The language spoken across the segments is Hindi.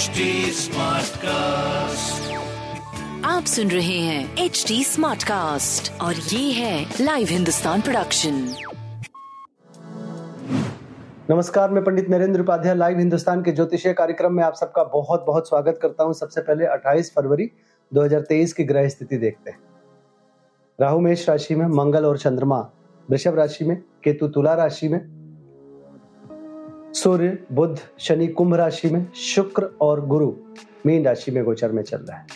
HD Smartcast. आप सुन रहे हैं एच डी स्मार्ट कास्ट और ये है लाइव हिंदुस्तान प्रोडक्शन नमस्कार मैं पंडित नरेंद्र उपाध्याय लाइव हिंदुस्तान के ज्योतिषीय कार्यक्रम में आप सबका बहुत बहुत स्वागत करता हूँ। सबसे पहले 28 फरवरी 2023 की ग्रह स्थिति देखते हैं। राहु मेष राशि में मंगल और चंद्रमा वृषभ राशि में केतु तुला राशि में सूर्य, बुध, शनि, कुंभ राशि में शुक्र और गुरु मीन राशि में गोचर में चल रहा है।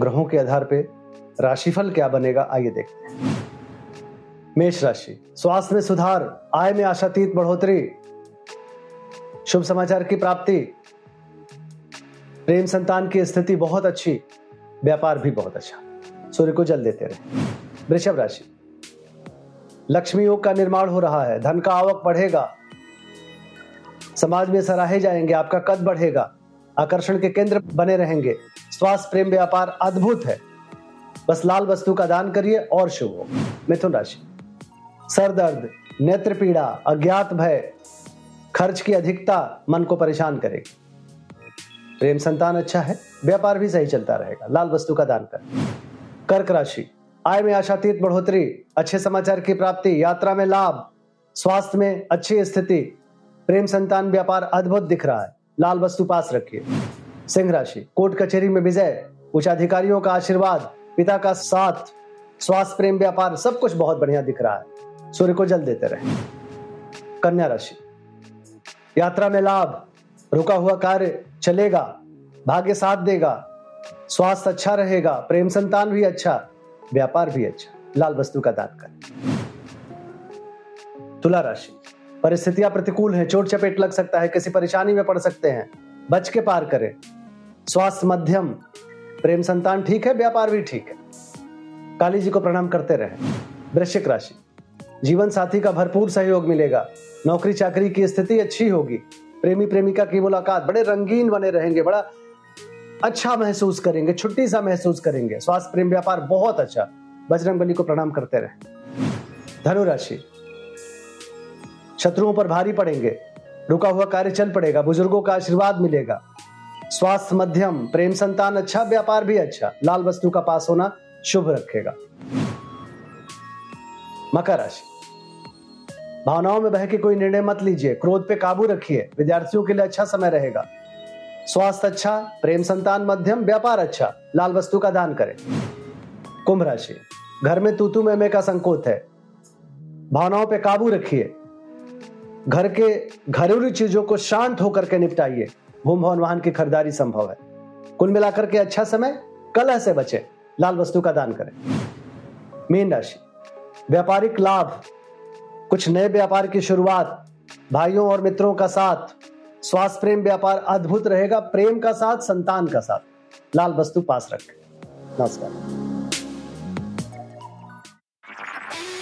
ग्रहों के आधार पे राशिफल क्या बनेगा, आइए देखते हैं। मेष राशि, स्वास्थ्य में सुधार, आय में आशातीत बढ़ोतरी। शुभ समाचार की प्राप्ति। प्रेम संतान की स्थिति बहुत अच्छी, व्यापार भी बहुत अच्छा। सूर्य को जल देते रहे। वृषभ राशि, लक्ष्मी योग का निर्माण हो रहा है, धन का आवक बढ़ेगा। समाज में सराहे जाएँगे, आपका कद बढ़ेगा। आकर्षण के केंद्र बने रहेंगे। स्वास्थ्य, प्रेम, व्यापार अद्भुत है। बस लाल वस्तु का दान करिए और शुभ हो। मिथुन राशि। सर दर्द नेत्र पीड़ा, अज्ञात भय, खर्च की अधिकता मन को परेशान करेगी। प्रेम संतान अच्छा है, व्यापार भी सही चलता रहेगा। लाल वस्तु का दान कर। कर्क राशि। आय में आशातीत बढ़ोतरी, अच्छे समाचार की प्राप्ति, यात्रा में लाभ, स्वास्थ्य में अच्छी स्थिति प्रेम संतान व्यापार अद्भुत दिख रहा है। लाल वस्तु पास रखिए। सिंह राशि, कोर्ट कचहरी में विजय उच्च अधिकारियों का आशीर्वाद, पिता का साथ, स्वास्थ्य, प्रेम, व्यापार, सब कुछ बहुत बढ़िया दिख रहा है। सूर्य को जल देते रहे। कन्या राशि, यात्रा में लाभ, रुका हुआ कार्य चलेगा, भाग्य साथ देगा, स्वास्थ्य अच्छा रहेगा, प्रेम संतान भी अच्छा व्यापार भी अच्छा। लाल वस्तु का दान करें। तुला राशि परिस्थितियाँ प्रतिकूल हैं, चोट चपेट लग सकता है, किसी परेशानी में पड़ सकते हैं। बच के पार करें। स्वास्थ्य मध्यम, प्रेम संतान ठीक है, व्यापार भी ठीक है। काली जी को प्रणाम करते रहे। वृश्चिक राशि, जीवन साथी का भरपूर सहयोग मिलेगा। नौकरी चाकरी की स्थिति अच्छी होगी। प्रेमी प्रेमिका की मुलाकात, बड़े रंगीन बने रहेंगे, बड़ा अच्छा महसूस करेंगे, छुट्टी सा महसूस करेंगे। स्वास्थ्य, प्रेम, व्यापार बहुत अच्छा। बजरंग बली को प्रणाम करते रहे। धनु राशि शत्रुओं पर भारी पड़ेंगे। रुका हुआ कार्य चल पड़ेगा, बुज़ुर्गों का आशीर्वाद मिलेगा। स्वास्थ्य मध्यम, प्रेम संतान अच्छा व्यापार भी अच्छा। लाल वस्तु का पास होना शुभ रखेगा। मकर राशि। भावनाओं में बह के कोई निर्णय मत लीजिए। क्रोध पे काबू रखिए। विद्यार्थियों के लिए अच्छा समय रहेगा। स्वास्थ्य अच्छा प्रेम संतान मध्यम, व्यापार अच्छा। लाल वस्तु का दान करें। कुंभ राशि। घर में तूतू में का संकोच है। भावनाओं पे काबू रखिए। घर के घरेलू चीज़ों को शांत होकर के निपटाइए। भूम भवन वाहन की खरीदारी संभव है। कुल मिलाकर के अच्छा समय कलह से बचे। लाल वस्तु का दान करें। मीन राशि। व्यापारिक लाभ। कुछ नए व्यापार की शुरुआत। भाइयों और मित्रों का साथ। स्वास्थ्य प्रेम व्यापार अद्भुत रहेगा। प्रेम का साथ, संतान का साथ। लाल वस्तु पास रखें। नमस्कार।